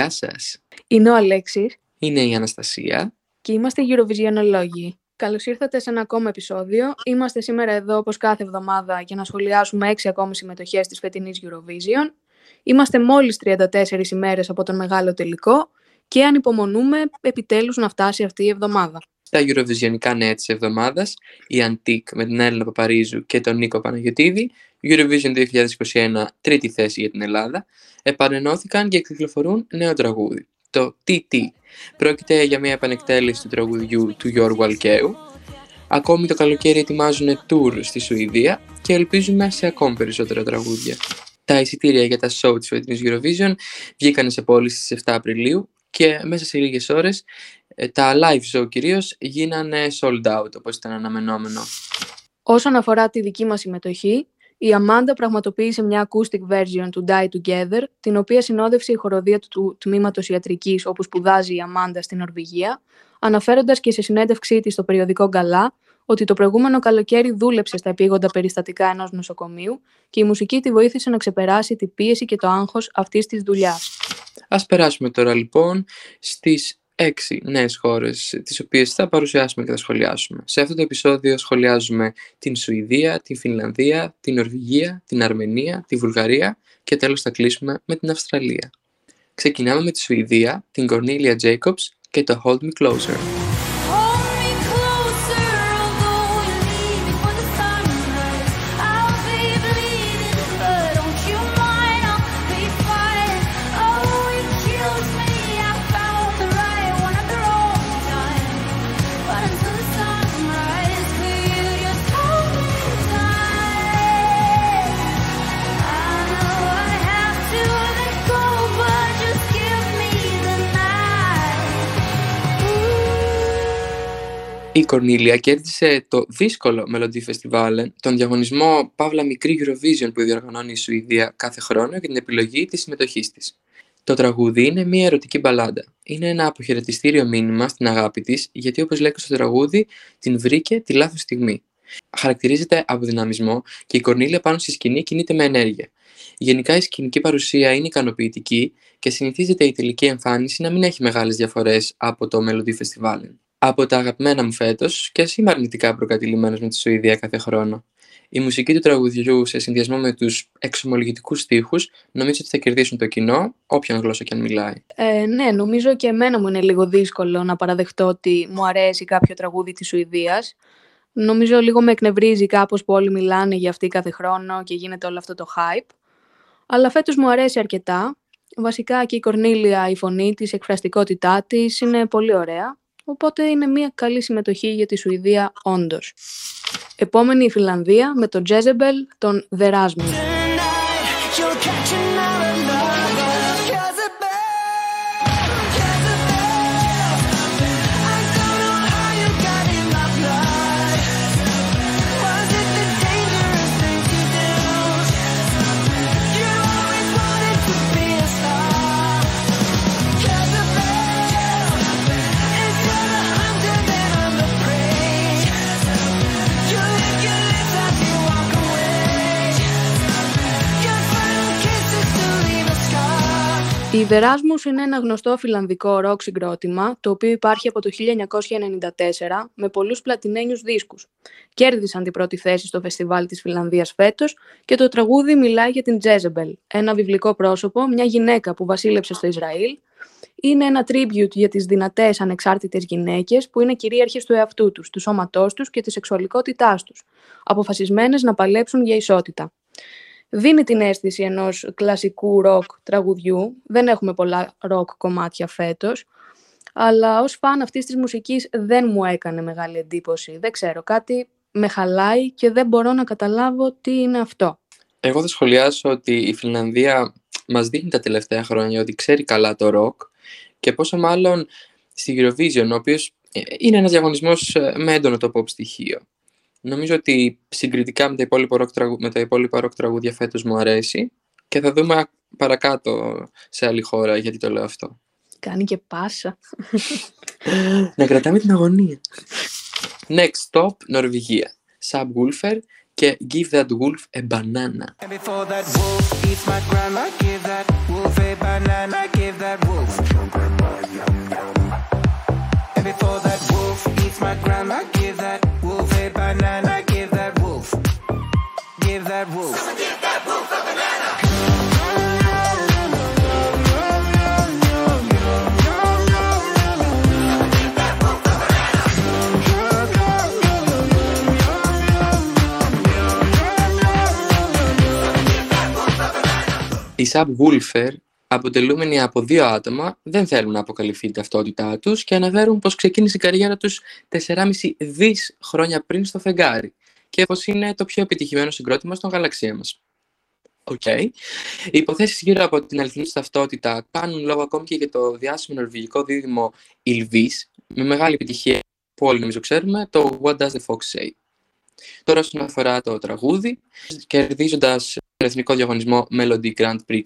Γεια σας. Είναι ο Αλέξης Είναι η Αναστασία. και είμαστε Eurovisionολόγοι. Καλώς ήρθατε σε ένα ακόμα επεισόδιο. Είμαστε σήμερα εδώ όπως κάθε εβδομάδα για να σχολιάσουμε έξι ακόμη συμμετοχές της φετινής Eurovision. Είμαστε μόλις 34 ημέρες από τον μεγάλο τελικό και ανυπομονούμε επιτέλους να φτάσει αυτή η εβδομάδα. Τα Eurovisioniικά νέα της εβδομάδας, η Antique με την Έλληνα Παπαρίζου και τον Νίκο Παναγιωτίδη, Eurovision 2021 τρίτη θέση για την Ελλάδα, επανενώθηκαν και κυκλοφορούν νέο τραγούδι. Το TT πρόκειται για μια επανεκτέλεση του τραγουδιού του Γιώργου Αλκαίου. Ακόμη το καλοκαίρι ετοιμάζουν tour στη Σουηδία και ελπίζουμε σε ακόμη περισσότερα τραγούδια. Τα εισιτήρια για τα show της φετινής Eurovision βγήκαν σε πώληση στις 7 Απριλίου και μέσα σε λίγες ώρες ε, τα live show κυρίως γίνανε sold out όπως ήταν αναμενόμενο. Όσον αφορά τη δική μας συμμετοχή, η Αμάντα πραγματοποίησε μια acoustic version του Die Together, την οποία συνόδευσε η χοροδία του τμήματος ιατρικής όπου σπουδάζει η Αμάντα στην Νορβηγία, αναφέροντας και σε συνέντευξή της στο περιοδικό Γκαλά ότι το προηγούμενο καλοκαίρι δούλεψε στα επίγοντα περιστατικά ενός νοσοκομείου και η μουσική τη βοήθησε να ξεπεράσει τη πίεση και το άγχος αυτής της δουλειάς. Ας περάσουμε τώρα λοιπόν στις έξι νέες χώρες τις οποίες θα παρουσιάσουμε και θα σχολιάσουμε. Σε αυτό το επεισόδιο σχολιάζουμε την Σουηδία, την Φινλανδία, την Νορβηγία, την Αρμενία, τη Βουλγαρία και τέλος θα κλείσουμε με την Αυστραλία. Ξεκινάμε με τη Σουηδία, την Cornelia Jacobs και το Hold Me Closer. Η Κορνίλια κέρδισε το δύσκολο Melody Festival, τον διαγωνισμό Παύλα Μικρή Eurovision που διοργανώνει η Σουηδία κάθε χρόνο για την επιλογή της συμμετοχής της. Το τραγούδι είναι μια ερωτική μπαλάντα. Είναι ένα αποχαιρετιστήριο μήνυμα στην αγάπη της, γιατί όπως λέει και στο τραγούδι, την βρήκε τη λάθος στιγμή. Χαρακτηρίζεται από δυναμισμό και η Κορνίλια πάνω στη σκηνή κινείται με ενέργεια. Γενικά η σκηνική παρουσία είναι ικανοποιητική και συνηθίζεται η τελική εμφάνιση να μην έχει μεγάλες διαφορές από το Melody Festival. Από τα αγαπημένα μου φέτος, και ας είμαι αρνητικά προκατηλημένος με τη Σουηδία κάθε χρόνο. Η μουσική του τραγουδιού σε συνδυασμό με τους εξομολογητικούς στίχους νομίζω ότι θα κερδίσουν το κοινό, όποιον γλώσσα και αν μιλάει. Ε, ναι, νομίζω και εμένα μου είναι λίγο δύσκολο να παραδεχτώ ότι μου αρέσει κάποιο τραγούδι της Σουηδίας. Νομίζω λίγο με εκνευρίζει κάπως που όλοι μιλάνε για αυτή κάθε χρόνο και γίνεται όλο αυτό το hype. Αλλά φέτος μου αρέσει αρκετά. Βασικά και η Κορνίλια, η φωνή της, η εκφραστικότητά της είναι πολύ ωραία. Οπότε είναι μια καλή συμμετοχή για τη Σουηδία όντως. Επόμενη η Φιλανδία με τον Jezebel, τον The Η The Rasmus είναι ένα γνωστό φιλανδικό ροκ συγκρότημα, το οποίο υπάρχει από το 1994 με πολλούς πλατινένιους δίσκους. Κέρδισαν την πρώτη θέση στο φεστιβάλ της Φιλανδίας φέτος και το τραγούδι μιλάει για την Jezebel, ένα βιβλικό πρόσωπο, μια γυναίκα που βασίλεψε στο Ισραήλ. Είναι ένα tribute για τις δυνατές ανεξάρτητες γυναίκες που είναι κυρίαρχες του εαυτού τους, του σώματός τους και της σεξουαλικότητάς τους, αποφασισμένες να παλέψουν για ισότητα δίνει την αίσθηση ενός κλασικού ροκ τραγουδιού. Δεν έχουμε πολλά ροκ κομμάτια φέτος. Αλλά ως φαν αυτής της μουσικής δεν μου έκανε μεγάλη εντύπωση. Δεν ξέρω, κάτι με χαλάει και δεν μπορώ να καταλάβω τι είναι αυτό. Εγώ θα σχολιάσω ότι η Φιλανδία μας δείχνει τα τελευταία χρόνια ότι ξέρει καλά το ροκ και πόσο μάλλον στη Eurovision, ο οποίος ε, είναι ένας διαγωνισμός ε, με έντονο το pop στοιχείο. Νομίζω ότι συγκριτικά με τα υπόλοιπα ροκ, τραγου... με τα υπόλοιπα rock τραγούδια φέτος μου αρέσει και θα δούμε παρακάτω σε άλλη χώρα γιατί το λέω αυτό. Κάνει και πάσα. Να κρατάμε την αγωνία. Next stop, Νορβηγία. Sub Wolfer και Give That Wolf a Banana. Οι Subwoolfer, αποτελούμενοι από δύο άτομα, δεν θέλουν να αποκαλυφθεί η ταυτότητά τους και αναφέρουν πως ξεκίνησε η καριέρα τους 4,5 δις χρόνια πριν στο φεγγάρι και πως είναι το πιο επιτυχημένο συγκρότημα στον γαλαξία μας. Οκ. Οι υποθέσεις γύρω από την αληθινή τους ταυτότητα κάνουν λόγο ακόμη και για το διάσημο νορβηγικό δίδυμο Ylvis, με μεγάλη επιτυχία που όλοι νομίζω ξέρουμε, το What Does the Fox Say. Τώρα όσον αφορά το τραγούδι, κερδίζοντας τον εθνικό διαγωνισμό Melody Grand Prix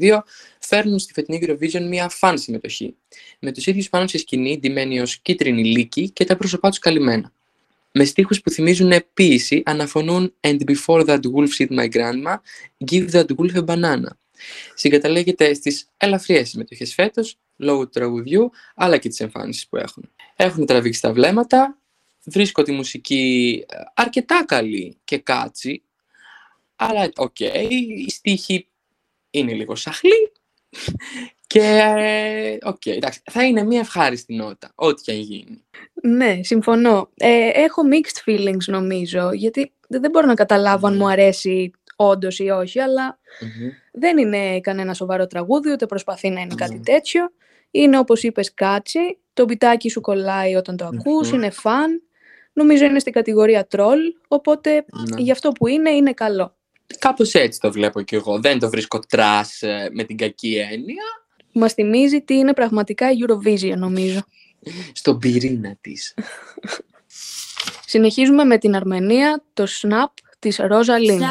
2022, φέρνουν στη φετινή Eurovision μια φαν συμμετοχή, με τους ίδιους πάνω στη σκηνή ντυμένοι ως κίτρινη λύκη και τα πρόσωπά τους καλυμμένα. Με στίχους που θυμίζουν ποίηση αναφωνούν «And before that wolf hit my grandma, give that wolf a banana». Συγκαταλέγεται στις ελαφριές συμμετοχές φέτος, λόγω του τραγουδιού, αλλά και της εμφάνισης που έχουν. Έχουν τραβήξει τα βλέμματα, βρίσκω τη μουσική ε, αρκετά καλή και catchy, αλλά οκ, η στίχη είναι λίγο σαχλοί και ε, οκ, εντάξει, θα είναι μια ευχάριστη νότα, ό,τι και αν γίνει. Ναι, συμφωνώ. Ε, έχω mixed feelings νομίζω, γιατί δεν μπορώ να καταλάβω αν μου αρέσει όντως ή όχι, αλλά Μμμ. δεν είναι κανένα σοβαρό τραγούδι, ούτε προσπαθεί να είναι κάτι Μμμ. τέτοιο. Είναι όπως είπες catchy, το μπιτάκι σου κολλάει όταν το ακούς, Μμμ. είναι fun. Νομίζω είναι στην κατηγορία troll, οπότε Ναι. γι' αυτό που είναι, είναι καλό. Κάπως έτσι το βλέπω κι εγώ. Δεν το βρίσκω trash ε, με την κακή έννοια. Μας θυμίζει τι είναι πραγματικά η Eurovision νομίζω. Στον πυρήνα της. Συνεχίζουμε με την Αρμενία, το Snap της Ρόζα Λίν.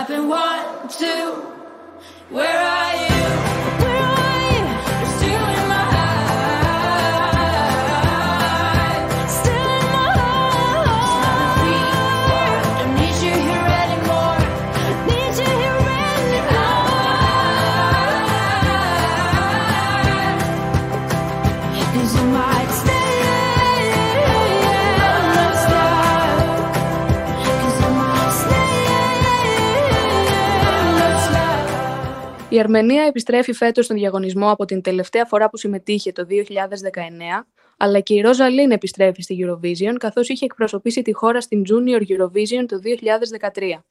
Αρμενία επιστρέφει φέτος στον διαγωνισμό από την τελευταία φορά που συμμετείχε το 2019, αλλά και η Ρόζα Λίν επιστρέφει στη Eurovision, καθώς είχε εκπροσωπήσει τη χώρα στην Junior Eurovision το 2013.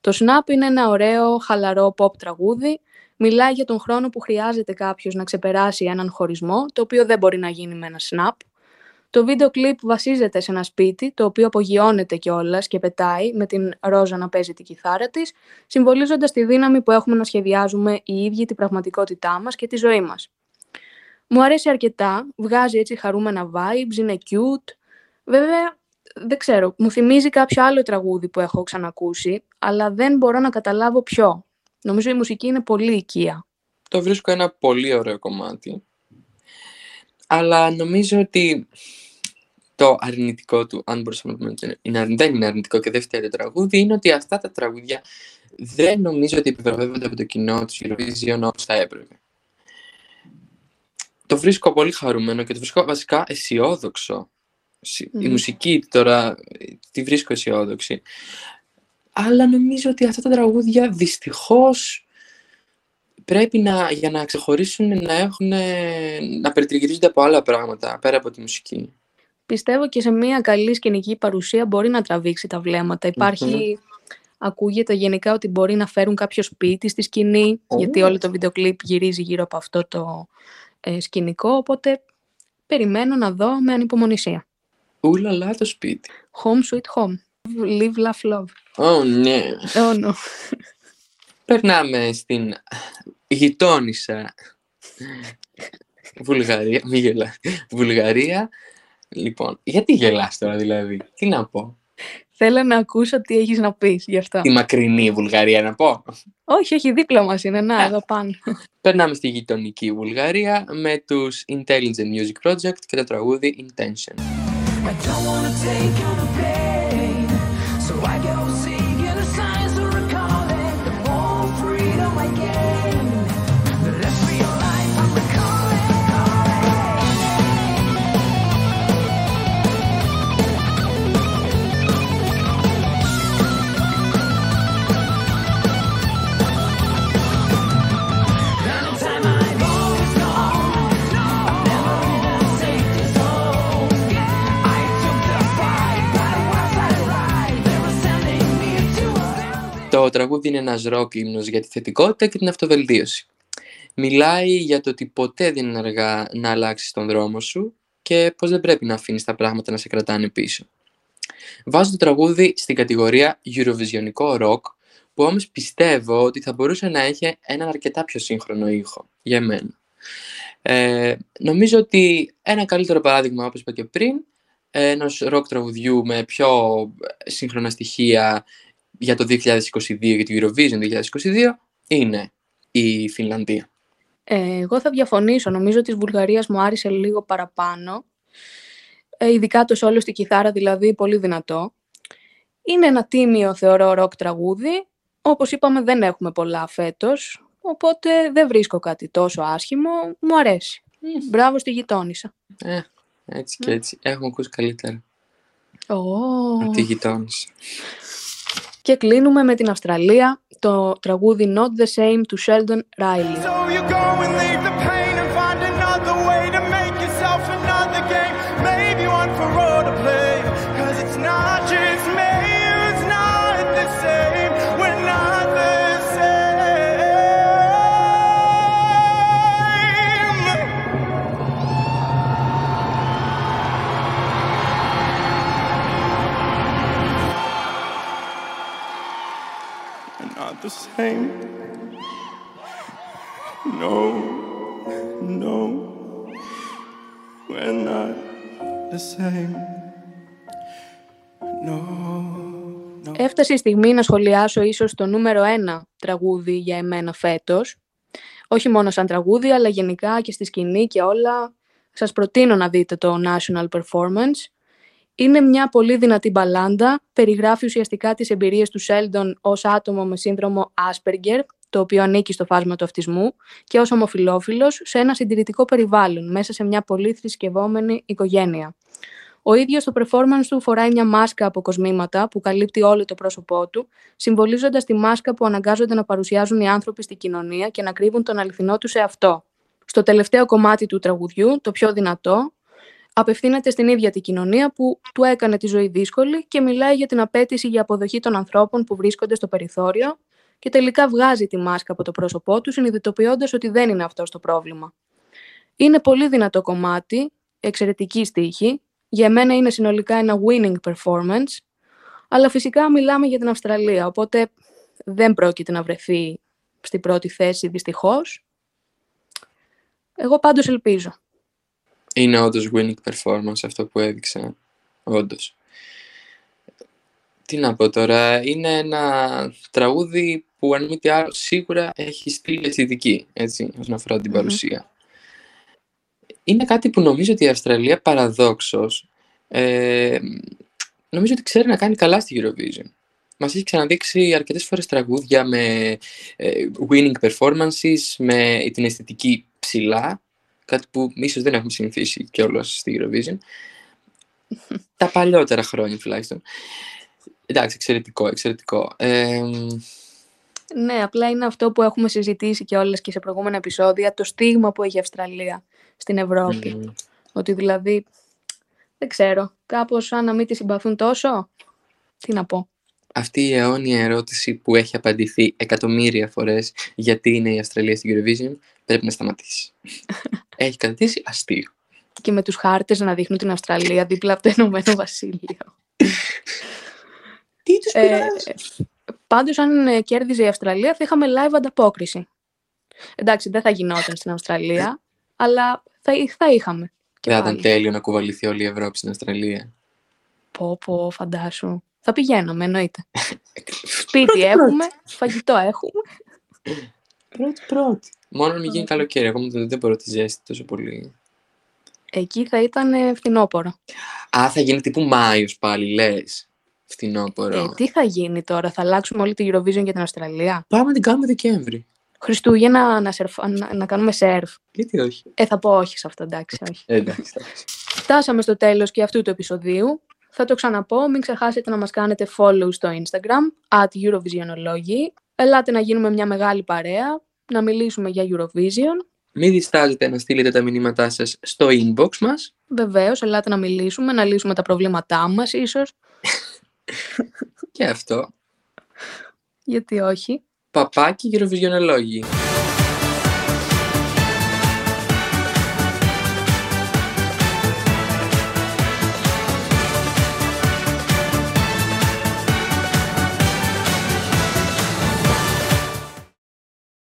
Το Snap είναι ένα ωραίο, χαλαρό pop τραγούδι, μιλάει για τον χρόνο που χρειάζεται κάποιος να ξεπεράσει έναν χωρισμό, το οποίο δεν μπορεί να γίνει με ένα Snap. Το βίντεο κλιπ βασίζεται σε ένα σπίτι, το οποίο απογειώνεται κιόλας και πετάει, με την Ρόζα να παίζει τη κιθάρα της, συμβολίζοντας τη δύναμη που έχουμε να σχεδιάζουμε οι ίδιοι την πραγματικότητά μας και τη ζωή μας. Μου αρέσει αρκετά, βγάζει έτσι χαρούμενα vibes, είναι cute. Βέβαια, δεν ξέρω, μου θυμίζει κάποιο άλλο τραγούδι που έχω ξανακούσει, αλλά δεν μπορώ να καταλάβω ποιο. Νομίζω η μουσική είναι πολύ οικία. Το βρίσκω ένα πολύ ωραίο κομμάτι. Αλλά νομίζω ότι το αρνητικό του, αν μπορούσαμε να πούμε ότι είναι, αρνη- δεν είναι αρνητικό και δεν φταίει το τραγούδι, είναι ότι αυτά τα τραγούδια δεν νομίζω ότι επιβραβεύονται από το κοινό του Eurovision όπως θα έπρεπε. Το βρίσκω πολύ χαρούμενο και το βρίσκω βασικά αισιόδοξο. Συ- Η Μμμ. μουσική τώρα ε, τη βρίσκω αισιόδοξη. Αλλά νομίζω ότι αυτά τα τραγούδια δυστυχώς πρέπει να, για να ξεχωρίσουν να έχουν, να περιτριγυρίζονται από άλλα πράγματα πέρα από τη μουσική. Πιστεύω και σε μια καλή σκηνική παρουσία μπορεί να τραβήξει τα βλέμματα. Υπάρχει, ακούγεται γενικά ότι μπορεί να φέρουν κάποιο σπίτι στη σκηνή, Ω. γιατί όλο το βίντεο κλιπ γυρίζει γύρω από αυτό το ε, σκηνικό, οπότε περιμένω να δω με ανυπομονησία. Ούλαλα το σπίτι. Home sweet home. Live, laugh, love. Ω ναι. Oh, no. Περνάμε στην γειτόνισσα Βουλγαρία. Μη γελά. Βουλγαρία. Λοιπόν, γιατί γελάς τώρα δηλαδή. Τι να πω; Θέλω να ακούσω τι έχεις να πεις γι' αυτό. Τη μακρινή Βουλγαρία να πω. Όχι, όχι, δίπλα μας είναι. Να, εδώ πάνω. Περνάμε στη γειτονική Βουλγαρία με τους Intelligent Music Project και το τραγούδι Intention. I don't wanna take on the Το τραγούδι είναι ένας ροκ ύμνος για τη θετικότητα και την αυτοβελτίωση. Μιλάει για το ότι ποτέ δεν είναι αργά να αλλάξεις τον δρόμο σου και πως δεν πρέπει να αφήνεις τα πράγματα να σε κρατάνε πίσω. Βάζω το τραγούδι στην κατηγορία Eurovisionικό rock, που όμως πιστεύω ότι θα μπορούσε να έχει έναν αρκετά πιο σύγχρονο ήχο, για μένα. Ε, νομίζω ότι ένα καλύτερο παράδειγμα, όπως είπα και πριν, ενός rock τραγουδιού με πιο σύγχρονα στοιχεία για το 2022, για το Eurovision 2022, είναι η Φινλανδία. Ε, εγώ θα διαφωνήσω. Νομίζω ότι της Βουλγαρίας μου άρεσε λίγο παραπάνω. Ε, ειδικά το σόλο στη κιθάρα, δηλαδή, πολύ δυνατό. Είναι ένα τίμιο, θεωρώ, ροκ τραγούδι. Όπως είπαμε, δεν έχουμε πολλά φέτος, οπότε δεν βρίσκω κάτι τόσο άσχημο. Μου αρέσει. Μπράβο στη γειτόνισσα. Ε, έτσι και έτσι. Έχουμε ακούσει καλύτερα Ω. από τη γειτόνισσα. Και κλείνουμε με την Αυστραλία, το τραγούδι Not the Same του Sheldon Riley. Έφτασε η στιγμή να σχολιάσω ίσως το νούμερο ένα τραγούδι για εμένα φέτος. Όχι μόνο σαν τραγούδι, αλλά γενικά και στη σκηνή και όλα. Σας προτείνω να δείτε το National Performance. Είναι μια πολύ δυνατή μπαλάντα, περιγράφει ουσιαστικά τις εμπειρίες του Sheldon ως άτομο με σύνδρομο Asperger, το οποίο ανήκει στο φάσμα του αυτισμού, και ως ομοφιλόφιλος σε ένα συντηρητικό περιβάλλον, μέσα σε μια πολύ θρησκευόμενη οικογένεια. Ο ίδιος στο performance του φοράει μια μάσκα από κοσμήματα που καλύπτει όλο το πρόσωπό του, συμβολίζοντας τη μάσκα που αναγκάζονται να παρουσιάζουν οι άνθρωποι στην κοινωνία και να κρύβουν τον αληθινό του σε αυτό. Στο τελευταίο κομμάτι του τραγουδιού, το πιο δυνατό, απευθύνεται στην ίδια την κοινωνία που του έκανε τη ζωή δύσκολη και μιλάει για την απέτηση για αποδοχή των ανθρώπων που βρίσκονται στο περιθώριο και τελικά βγάζει τη μάσκα από το πρόσωπό του, συνειδητοποιώντας ότι δεν είναι αυτό το πρόβλημα. Είναι πολύ δυνατό κομμάτι, εξαιρετική στίχη. Για μένα είναι συνολικά ένα winning performance, αλλά φυσικά μιλάμε για την Αυστραλία, οπότε δεν πρόκειται να βρεθεί στην πρώτη θέση δυστυχώς. Εγώ πάντως ελπίζω. Είναι όντως winning performance αυτό που έδειξε. Όντως. Τι να πω τώρα, είναι ένα τραγούδι που αν μη τι άλλο σίγουρα έχει στείλει αισθητική, έτσι, όσον αφορά την Μμμ. παρουσία. Είναι κάτι που νομίζω ότι η Αυστραλία παραδόξως ε, νομίζω ότι ξέρει να κάνει καλά στη Eurovision. Μας έχει ξαναδείξει αρκετές φορές τραγούδια με ε, winning performances, με την αισθητική ψηλά, κάτι που ίσως δεν έχουμε συνηθίσει κιόλας στη Eurovision. Τα παλιότερα χρόνια τουλάχιστον. Εντάξει, εξαιρετικό, εξαιρετικό. Ε, Ναι, απλά είναι αυτό που έχουμε συζητήσει και όλες και σε προηγούμενα επεισόδια, το στίγμα που έχει η Αυστραλία στην Ευρώπη. μ, Ότι δηλαδή, δεν ξέρω, κάπως σαν να μην τη συμπαθούν τόσο. Τι να πω. αυτή η αιώνια ερώτηση που έχει απαντηθεί εκατομμύρια φορές γιατί είναι η Αυστραλία στην Eurovision πρέπει να σταματήσει. έχει κατατήσει αστείο. Και με τους χάρτες να δείχνουν την Αυστραλία δίπλα από το Ενωμένο Βασίλειο. Τι τους Ε, πειράζει. πάντως, αν ε, κέρδιζε η Αυστραλία, θα είχαμε live ανταπόκριση. Εντάξει, δεν θα γινόταν στην Αυστραλία, αλλά θα, εί- θα είχαμε. Και Δεν θα ήταν πάλι. τέλειο να κουβαληθεί όλη η Ευρώπη στην Αυστραλία. Πω, πω, φαντάσου. Θα πηγαίναμε, εννοείται. Σπίτι έχουμε, φαγητό έχουμε. Πρώτη, πρώτη. Μόνο να μην γίνει Πρώτη. καλοκαίρι. Εγώ μου δεν μπορώ τη ζέστη τόσο πολύ. Εκεί θα ήταν ε, φθινόπωρο. Α, θα γίνει τύπου Μάιος πάλι, λες. Φθινόπωρο. Ε, τι θα γίνει τώρα, θα αλλάξουμε όλη τη Eurovision για την Αυστραλία; Πάμε να την κάνουμε Δεκέμβρη. Χριστούγεννα να, σερφ- να, να κάνουμε σερφ. Γιατί όχι; Ε, θα πω όχι σε αυτό, εντάξει, όχι. Ε, εντάξει, εντάξει. Φτάσαμε στο τέλος και αυτού του επεισοδίου. Θα το ξαναπώ, μην ξεχάσετε να μας κάνετε follow στο Instagram, at Eurovisionology. Ελάτε να γίνουμε μια μεγάλη παρέα, να μιλήσουμε για Eurovision. Μην διστάζετε να στείλετε τα μηνύματά σας στο inbox μας. Βεβαίως, ελάτε να μιλήσουμε, να λύσουμε τα προβλήματά μας ίσως. Και αυτό. Γιατί όχι. Παπάκι γυροβιζιονολόγοι.